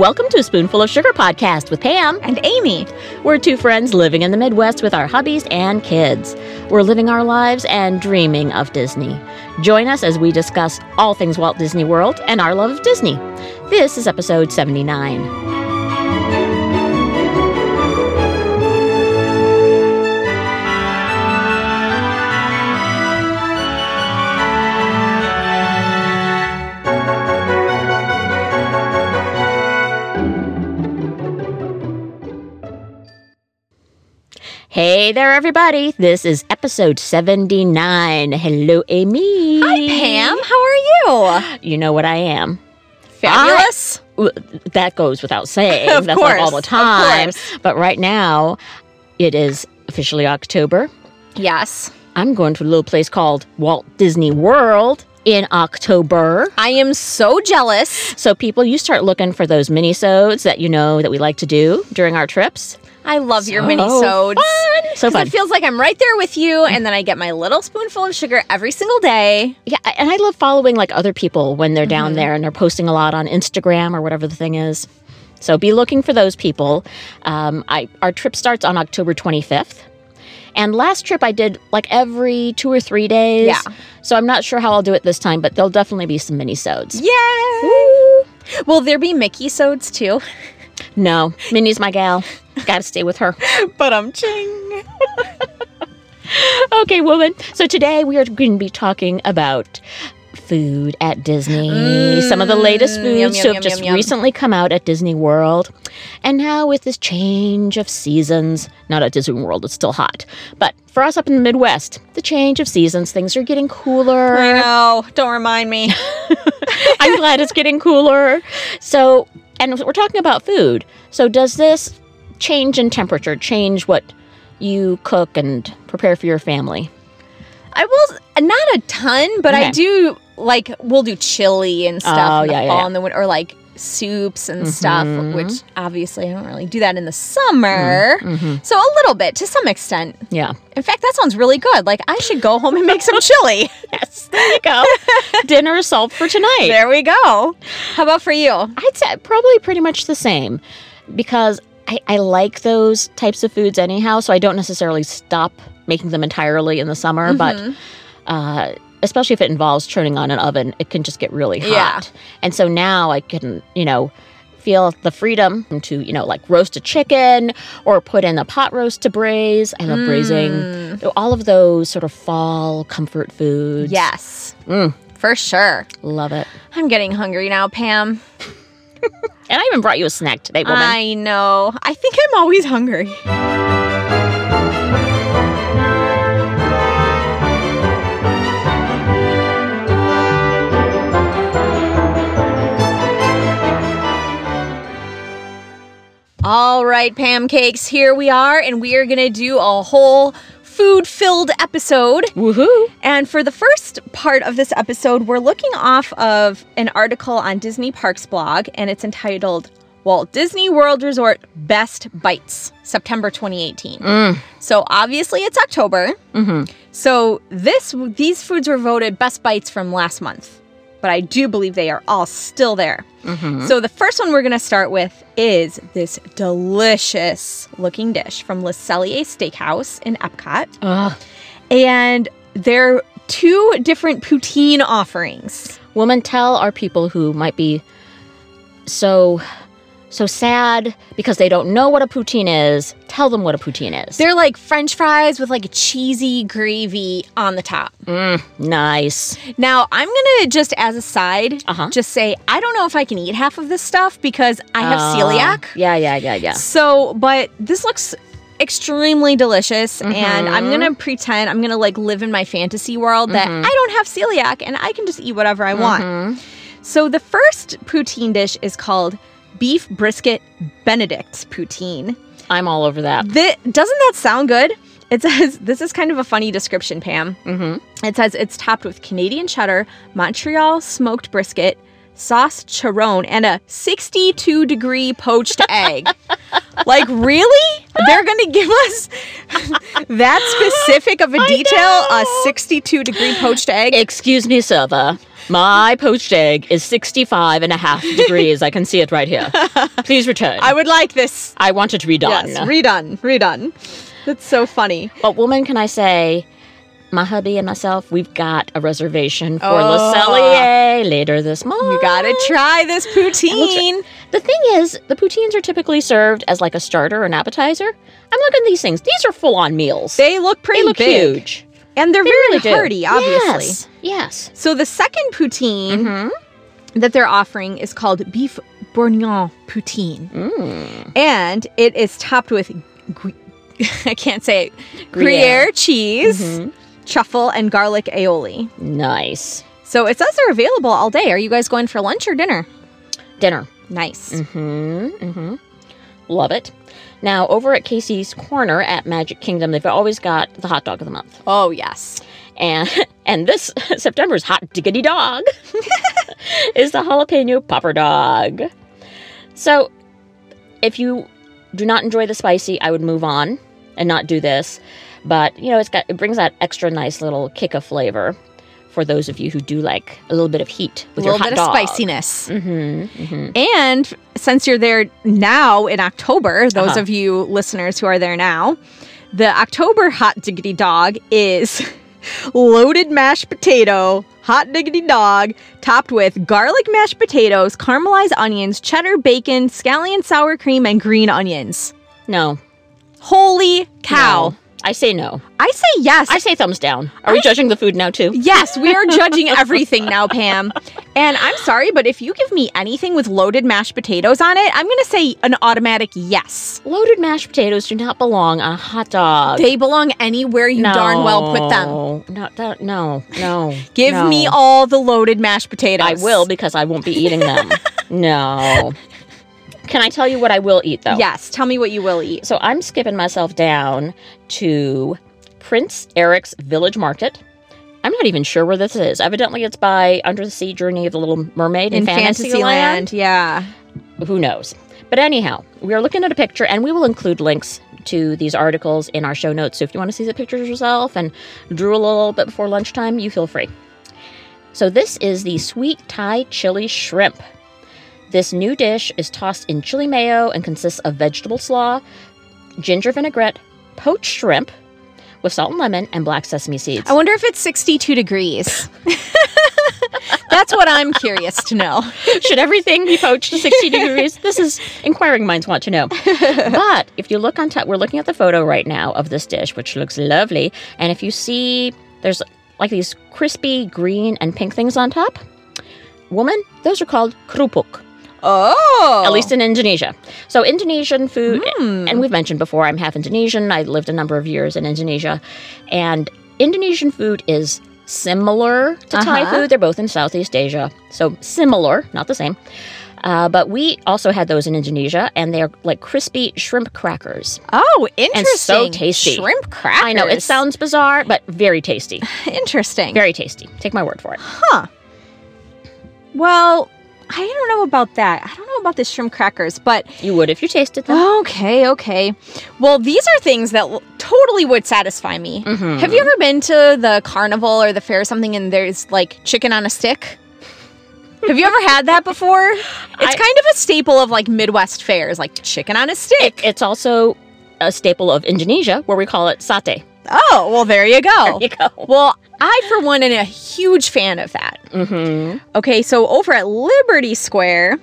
Welcome to a Spoonful of Sugar podcast with Pam and Amy. We're two friends living in the Midwest with our hubbies and kids. We're living our lives and dreaming of Disney. Join us as we discuss all things Walt Disney World and our love of Disney. This is episode 79. Hey there, everybody. This is episode 79. Hello, Amy. Hi, Pam. How are you? You know what I am. Fabulous. I, that goes without saying. of That's course, like all the time. But right now, it is officially October. Yes. I'm going to a little place called Walt Disney World in October. I am so jealous. So people, you start looking for those mini-sodes that you know that we like to do during our trips. I love so your mini-sodes. So fun. It feels like I'm right there with you, and then I get my little spoonful of sugar every single day. Yeah, and I love following like other people when they're down mm-hmm. there and they're posting a lot on Instagram or whatever the thing is. So be looking for those people. Um, I our trip starts on October 25th. And last trip I did like every two or three days. Yeah. So I'm not sure how I'll do it this time, but there'll definitely be some mini sodes. Yay! Will there be Mickey sodes too? No, Minnie's my gal. Gotta stay with her. but I'm ching. okay, woman. So today we are going to be talking about food at Disney. Mm, Some of the latest foods yum, yum, to have just yum, recently come out at Disney World. And now with this change of seasons, not at Disney World, it's still hot. But for us up in the Midwest, the change of seasons, things are getting cooler. I know. Don't remind me. I'm glad it's getting cooler. So, and we're talking about food. So does this change in temperature change what you cook and prepare for your family? I will not a ton, but okay. I do like we'll do chili and stuff oh, in the yeah, fall yeah. and the winter, or like soups and mm-hmm. stuff. Which obviously I don't really do that in the summer, mm-hmm. so a little bit to some extent. Yeah. In fact, that sounds really good. Like I should go home and make some chili. yes, there you go. Dinner solved for tonight. There we go. How about for you? I'd say probably pretty much the same, because I, I like those types of foods anyhow, so I don't necessarily stop making them entirely in the summer, mm-hmm. but uh, especially if it involves turning on an oven, it can just get really hot. Yeah. And so now I can, you know, feel the freedom to, you know, like roast a chicken or put in a pot roast to braise. I love mm. braising. All of those sort of fall comfort foods. Yes. Mm. For sure. Love it. I'm getting hungry now, Pam. and I even brought you a snack today, woman. I know. I think I'm always hungry. All right, Pamcakes, here we are, and we are going to do a whole food filled episode. Woohoo! And for the first part of this episode, we're looking off of an article on Disney Parks blog, and it's entitled Walt Disney World Resort Best Bites, September 2018. Mm. So obviously it's October. Mm-hmm. So this these foods were voted best bites from last month but I do believe they are all still there. Mm-hmm. So the first one we're going to start with is this delicious looking dish from Le Cellier Steakhouse in Epcot. Ugh. And they're two different poutine offerings. Woman, tell our people who might be so so sad because they don't know what a poutine is. Tell them what a poutine is. They're like french fries with like a cheesy gravy on the top. Mm, nice. Now, I'm going to just as a side uh-huh. just say I don't know if I can eat half of this stuff because I have uh, celiac. Yeah, yeah, yeah, yeah. So, but this looks extremely delicious mm-hmm. and I'm going to pretend I'm to like live in my fantasy world that mm-hmm. I don't have celiac and I can just eat whatever I want. Mm-hmm. So the first poutine dish is called beef brisket Benedict poutine. I'm all over that. The, doesn't that sound good? It says this is kind of a funny description, Pam. Mm-hmm. It says it's topped with Canadian cheddar, Montreal smoked brisket, sauce Choron, and a 62 degree poached egg. like, really? They're going to give us that specific of a detail? A 62 degree poached egg? Excuse me, server. My poached egg is 65 and a half degrees. I can see it right here. Please return. I would like this. I want it redone. Yes, redone, redone. That's so funny. But woman, can I say, my hubby and myself, we've got a reservation for Oh. Le Cellier later this month. You gotta try this poutine. The thing is, the poutines are typically served as like a starter or an appetizer. I'm looking at these things. These are full-on meals. They look pretty They look big. huge. And they're They very really do. hearty, obviously. Yes. Yes. So the second poutine Mm-hmm. that they're offering is called beef bourguignon poutine. Mm. And it is topped with gr- I can't say it. Gruyere. Gruyere cheese, Mhm. Truffle, and garlic aioli. Nice. So it says they're available all day. Are you guys going for lunch or dinner? Dinner. Nice. Mm-hmm. Mm-hmm. Love it. Now, over at Casey's Corner at Magic Kingdom, they've always got the hot dog of the month. Oh yes. And and this September's hot diggity dog is the jalapeno popper dog. So, if you do not enjoy the spicy, I would move on and not do this. But you know, it's got it brings that extra nice little kick of flavor for those of you who do like a little bit of heat A with your little hot bit dog. of spiciness. Mm-hmm, mm-hmm. And since you're there now in October, those Uh-huh. of you listeners who are there now, the October hot diggity dog is loaded mashed potato, hot diggity dog, topped with garlic mashed potatoes, caramelized onions, cheddar bacon, scallion sour cream, and green onions. No, Holy cow. no. I say no. I say yes. I say thumbs down. Are we judging the food now too? Yes, we are judging everything now, Pam. And I'm sorry, but if you give me anything with loaded mashed potatoes on it, I'm going to say an automatic yes. Loaded mashed potatoes do not belong on a hot dog. They belong anywhere you darn well put them. No, not that. No, no. Give no. me all the loaded mashed potatoes. I will because I won't be eating them. no. Can I tell you what I will eat though? Yes, tell me what you will eat. So I'm skipping myself down to Prince Eric's Village Market. I'm not even sure where this is. Evidently, it's by Under the Sea Journey of the Little Mermaid in, In Fantasyland. Fantasyland, yeah. who knows? But anyhow, we are looking at a picture, and we will include links to these articles in our show notes. So if you want to see the pictures yourself and drool a little bit before lunchtime, you feel free. So this is the sweet Thai chili shrimp. This new dish is tossed in chili mayo and consists of vegetable slaw, ginger vinaigrette, poached shrimp with salt and lemon, and black sesame seeds. I wonder if it's 62 degrees. That's what I'm curious to know. Should everything be poached to 60 degrees? This is inquiring minds want to know. But if you look on top, we're looking at the photo right now of this dish, which looks lovely. And if you see, there's like these crispy green and pink things on top. Woman, those are called kerupuk, Oh. at least in Indonesia. So Indonesian food, Hmm. and we've mentioned before, I'm half Indonesian. I lived a number of years in Indonesia, and Indonesian food is similar to Thai Uh-huh. food. They're both in Southeast Asia, so similar, not the same. Uh, but we also had those in Indonesia, and they're like crispy shrimp crackers. Oh, interesting. So tasty. Shrimp crackers. I know it sounds bizarre, but very tasty. interesting. Very tasty. Take my word for it. Huh. Well, I don't know about that. I don't know about the shrimp crackers, but You would if you tasted them. okay, okay. Well, these are things that l- totally would satisfy me. Mhm. Have you ever been to the carnival or the fair or something and there's like chicken on a stick? Have you ever had that before? It's I- kind of a staple of like Midwest fairs, like chicken on a It, stick. it's also a staple of Indonesia, where we call it satay. Oh, well, there you go. There you go. Well, I, for one, am a huge fan of that. Mm-hmm. Okay, so over at Liberty Square,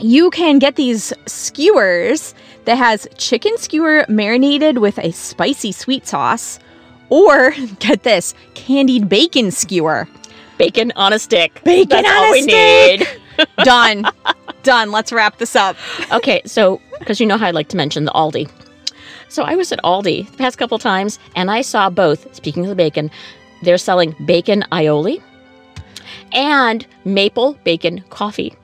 you can get these skewers that has chicken skewer marinated with a spicy sweet sauce, or get this candied bacon skewer. Bacon on a stick. Bacon That's on all a we stick. need. Done. Done. Let's wrap this up. Okay, so because you know how I like to mention the Aldi. So I was at Aldi the past couple times and I saw both, speaking of the bacon, they're selling bacon aioli and maple bacon coffee.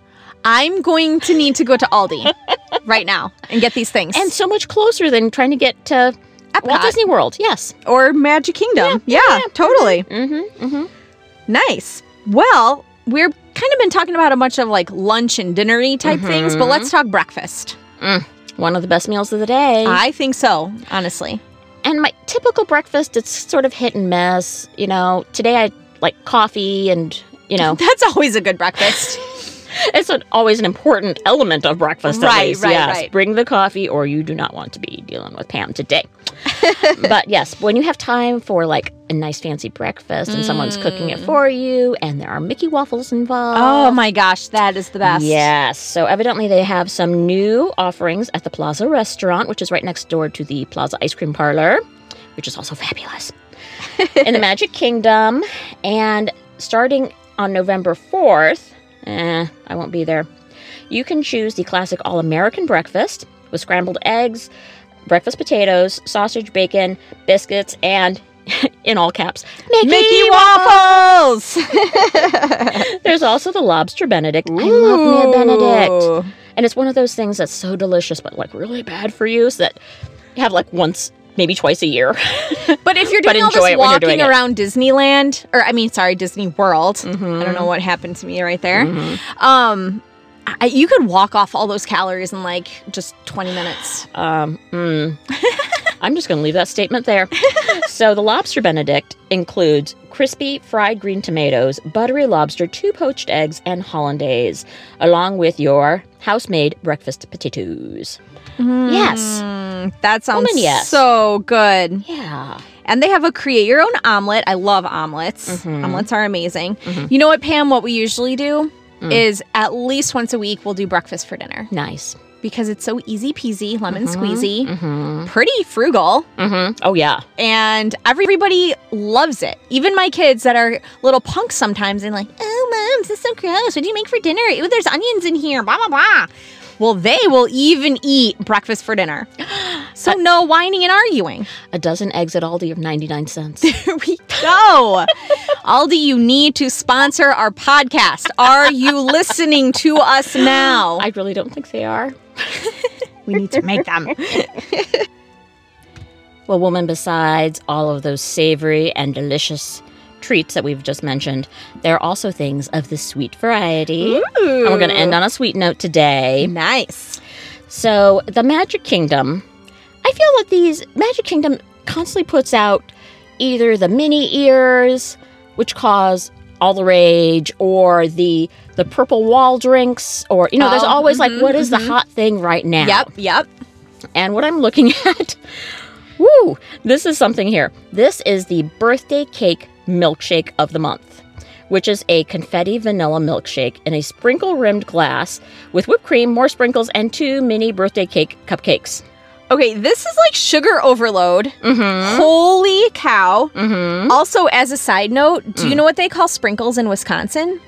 I'm going to need to go to Aldi right now and get these things. And so much closer than trying to get to Walt Disney World. Yes. or Magic Kingdom. Yeah, yeah, yeah. totally. Mm-hmm. Mm-hmm. Nice. Well, we've kind of been talking about a bunch of like lunch and dinnery type things, but let's talk breakfast. One of the best meals of the day. I think so, honestly. and my typical breakfast, it's sort of hit and miss. You know, today I like coffee and, you know, That's always a good breakfast. it's an, always an important element of breakfast. Right, at least. right, yes. right. Bring the coffee, or you do not want to be dealing with Pam today. but yes, when you have time for like a nice fancy breakfast and someone's cooking it for you, and there are Mickey waffles involved. oh my gosh, that is the best. Yes. So evidently they have some new offerings at the Plaza restaurant, which is right next door to the Plaza Ice Cream Parlor, which is also fabulous. in the Magic Kingdom. And starting on November 4th, eh, I won't be there. You can choose the classic all American breakfast with scrambled eggs, breakfast potatoes, sausage, bacon, biscuits, and in all caps, Mickey, Mickey waffles. There's also the lobster Benedict. I love me a Benedict. And it's one of those things that's so delicious, but like really bad for you, so that you have like once, maybe twice a year. But if you're doing all enjoy this it when you're doing walking it. around Disneyland, or I mean, sorry, Disney World. Mm-hmm. I don't know what happened to me right there. Um, I, you could walk off all those calories in like just 20 minutes. Um, mm. I'm just going to leave that statement there. so the lobster Benedict includes crispy fried green tomatoes, buttery lobster, two poached eggs, and hollandaise, along with your house-made breakfast potatoes. Yes. Mm, that sounds Woman, yes. so good. Yeah. And they have a create your own omelet. I love omelets. Mm-hmm. Omelets are amazing. You know what, Pam? What we usually do Mm. is at least once a week we'll do breakfast for dinner Nice. because it's so easy peasy, lemon Mm-hmm. squeezy, pretty frugal, hmm Oh yeah. and everybody loves it. Even my kids that are little punks sometimes and like, oh, mom, this is so gross. What do you make for dinner? Ooh, there's onions in here. Blah blah blah. Well, they will even eat breakfast for dinner. So no whining and arguing. A dozen eggs at Aldi of 99 cents. Here we go. Aldi, you need to sponsor our podcast. Are you listening to us now? I really don't think they are. we need to make them. Well, woman, besides all of those savory and delicious treats that we've just mentioned, there are also things of the sweet variety. And we're going to end on a sweet note today. Nice. So, the Magic Kingdom, I feel that these Magic Kingdom constantly puts out either the mini ears, which cause all the rage, or the the purple wall drinks, or you know, there's Oh, always mhm, like what is the hot thing right now? Yep, yep. And what I'm looking at, woo, this is something here. This is the birthday cake milkshake of the month, which is a confetti vanilla milkshake in a sprinkle rimmed glass with whipped cream, more sprinkles, and two mini birthday cake cupcakes. Okay, this is like sugar overload. Mm-hmm. Holy cow. Mm-hmm. Also, as a side note, do you know what they call sprinkles in Wisconsin?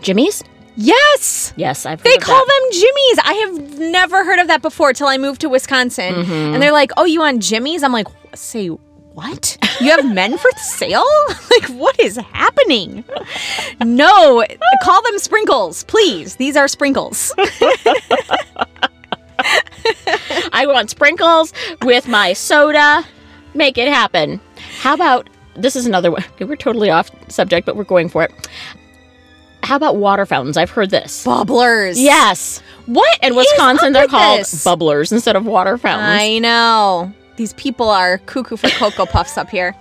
jimmies? Yes. Yes, I've heard They call that. them jimmies. I have never heard of that before till I moved to Wisconsin. Mm-hmm. And they're like, "Oh, you want jimmies?" I'm like, "Say what? You have men for sale? like what is happening?" No, call them sprinkles, please. These are sprinkles. I want sprinkles with my soda. Make it happen. How about this is another one. Okay, we're totally off subject, but we're going for it. How about water fountains? I've heard this. Bubblers. Yes. What? In is Wisconsin, they're called this? bubblers instead of water fountains. I know. These people are cuckoo for Cocoa Puffs up here.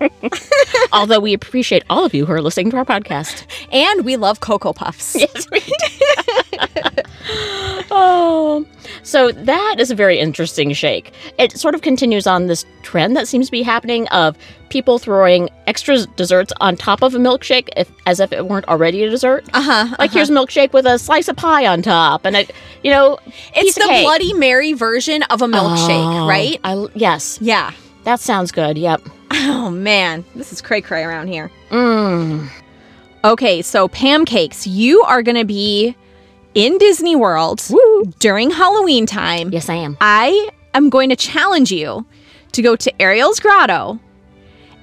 Although we appreciate all of you who are listening to our podcast. And we love Cocoa Puffs. Yes, we do. oh, so that is a very interesting shake. It sort of continues on this trend that seems to be happening of people throwing extra desserts on top of a milkshake, if, as if it weren't already a dessert. Uh huh. Like here's a milkshake with a slice of pie on top, and it, you know, It's the. Bloody Mary version of a milkshake, Oh, right? I, yes, Yeah. That sounds good. Yep. Oh man, this is cray cray around here. Mm. Okay, so Pamcakes, you are going to be in Disney World Woo. during Halloween time. Yes, I am. I am going to challenge you to go to Ariel's Grotto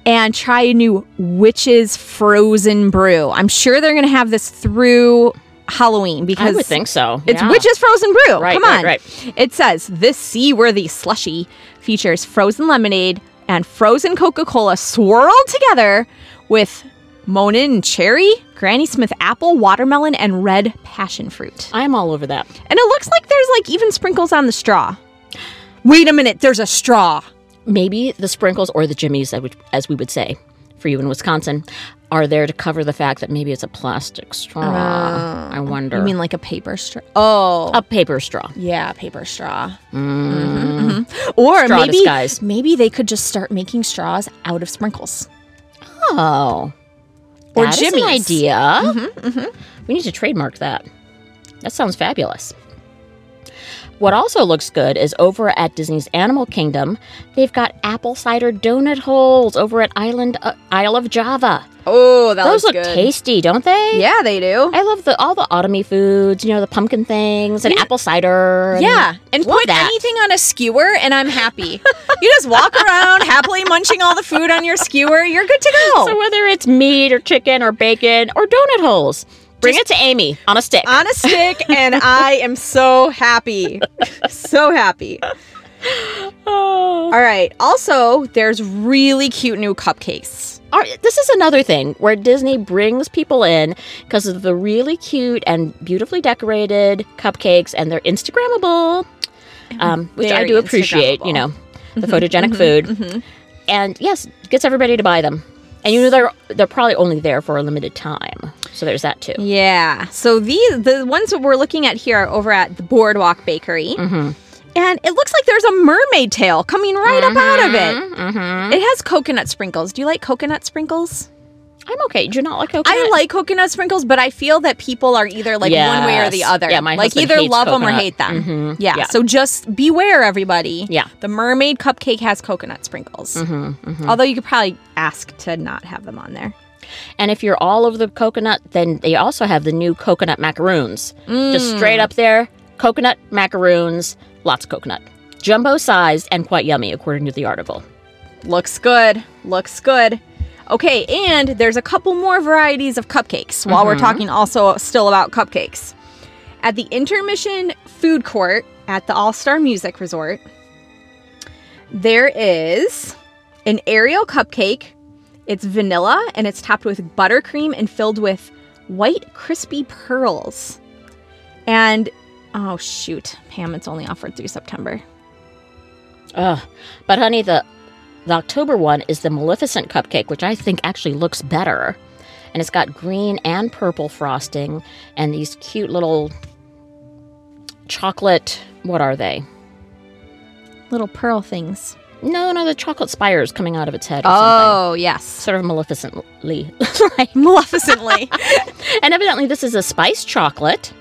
and try a new Witch's Frozen Brew. I'm sure they're going to have this through Halloween because I would think so. it's yeah. Witch's Frozen Brew. Right, Come on. right. It says this seaworthy slushy features frozen lemonade and frozen Coca Cola swirled together with Monin cherry, Granny Smith apple, watermelon, and red passion fruit. I'm all over that. And it looks like there's like even sprinkles on the straw. Wait a minute, there's a straw. Maybe the sprinkles or the jimmies, as we would say for you in Wisconsin, are there to cover the fact that maybe it's a plastic straw. I wonder. You mean like a paper straw? Oh, a paper straw? yeah, paper straw. Mhm, mhm. Or Straw maybe disguise. maybe they could just start making straws out of sprinkles. Oh, Or that is an jimmies. idea. We need to trademark that. That sounds fabulous. What also looks good is over at Disney's Animal Kingdom, they've got apple cider donut holes over at Island uh, Isle of Java. Oh, that Those look good. tasty, don't they? Yeah, they do. I love the all the autumny foods, you know, the pumpkin things and apple cider. and- Yeah, and put that. anything on a skewer, and I'm happy. you just walk around happily munching all the food on your skewer. You're good to go. So whether it's meat or chicken or bacon or donut holes, bring it to Amy on a stick. on a stick, and I am so happy. so happy. Oh. All right. Also, there's really cute new cupcakes. All right, this is another thing where Disney brings people in because of the really cute and beautifully decorated cupcakes, and they're Instagrammable, mm-hmm. um, which I do appreciate. You know, the mm-hmm, photogenic mm-hmm, food, and yes, gets everybody to buy them. And you know they're they're probably only there for a limited time, so there's that too. Yeah. So these the ones that we're looking at here are over at the Boardwalk Bakery. Mm-hmm. And it looks like there's a mermaid tail coming right up out of it. Mm-hmm. It has coconut sprinkles. Do you like coconut sprinkles? I'm okay. Do you not like coconut? I like coconut sprinkles, but I feel that people are either like one way or the other. Yeah, my like either hates love them or coconut. hate them. Mhm. Yeah, Yeah. So just beware, everybody. Yeah. The mermaid cupcake has coconut sprinkles. Mm-hmm, Although you could probably ask to not have them on there. And if you're all over the coconut, then they also have the new coconut macaroons. Just Mm. straight up there, coconut macaroons, lots of coconut. Jumbo sized and quite yummy, according to the article. Looks good. Looks good. Okay, and there's a couple more varieties of cupcakes while we're mm-hmm. talking also still about cupcakes. At the intermission food court at the All Star Music Resort, there is an Ariel cupcake. It's vanilla and it's topped with buttercream and filled with white crispy pearls. And oh shoot, Pam, it's only offered through September. Ugh. But honey, the the October one is the Maleficent cupcake, which I think actually looks better. And it's got green and purple frosting and these cute little chocolate what are they? Little pearl things. No, no, the chocolate spires coming out of its head or oh, something. Oh, yes. Sort of maleficently. like Maleficently. And evidently, this is a spiced chocolate,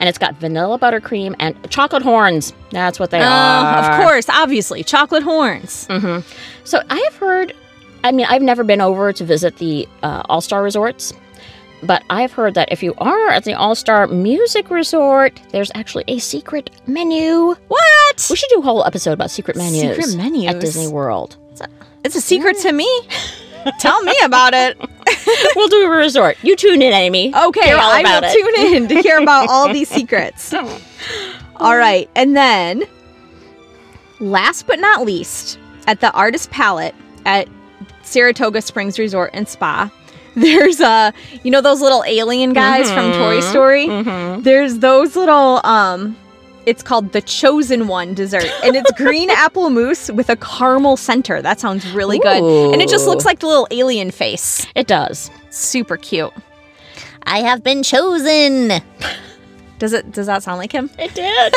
and it's got vanilla buttercream and chocolate horns. That's what they Oh, are. of course, obviously. Chocolate horns. hmm So I have heard. I mean, I've never been over to visit the uh, All Star resorts, but I've heard that if you are at the All Star Music Resort, there's actually a secret menu. What? We should do a whole episode about secret menus. Secret menus? at Disney World. It's a secret to me. Tell me about it. we'll do a resort. You tune in, Amy. Okay, all I about will it. tune in to hear about all these secrets. All right, and then last but not least, at the Artist Palette at Saratoga Springs Resort and Spa, there's uh, you know those little alien guys from Toy Mhm. Story. Mhm. There's those little um it's called the chosen one dessert and it's green apple mousse with a caramel center. That sounds really good. And it just looks like the little alien face. It does. Super cute. I have been chosen. Does it does that sound like him? It did.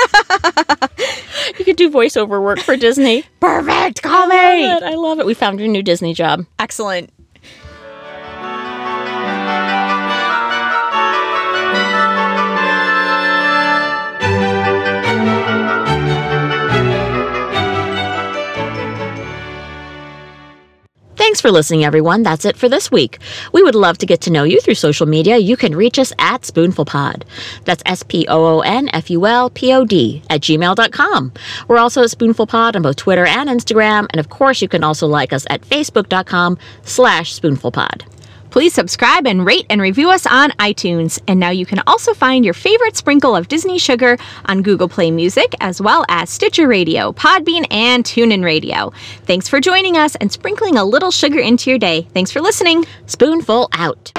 you could do voiceover work for Disney. Perfect. I Call love me. it. I love it. We found your new Disney job. Excellent. Thanks for listening, everyone. That's it for this week. We would love to get to know you through social media. You can reach us at SpoonfulPod. That's S P O O N F U L P O D at gmail.com. We're also at SpoonfulPod on both Twitter and Instagram. And of course, you can also like us at Facebook.com slash SpoonfulPod. Please subscribe and rate and review us on iTunes. And now you can also find your favorite sprinkle of Disney sugar on Google Play Music, as well as Stitcher Radio, Podbean, and TuneIn Radio. Thanks for joining us and sprinkling a little sugar into your day. Thanks for listening. Spoonful out.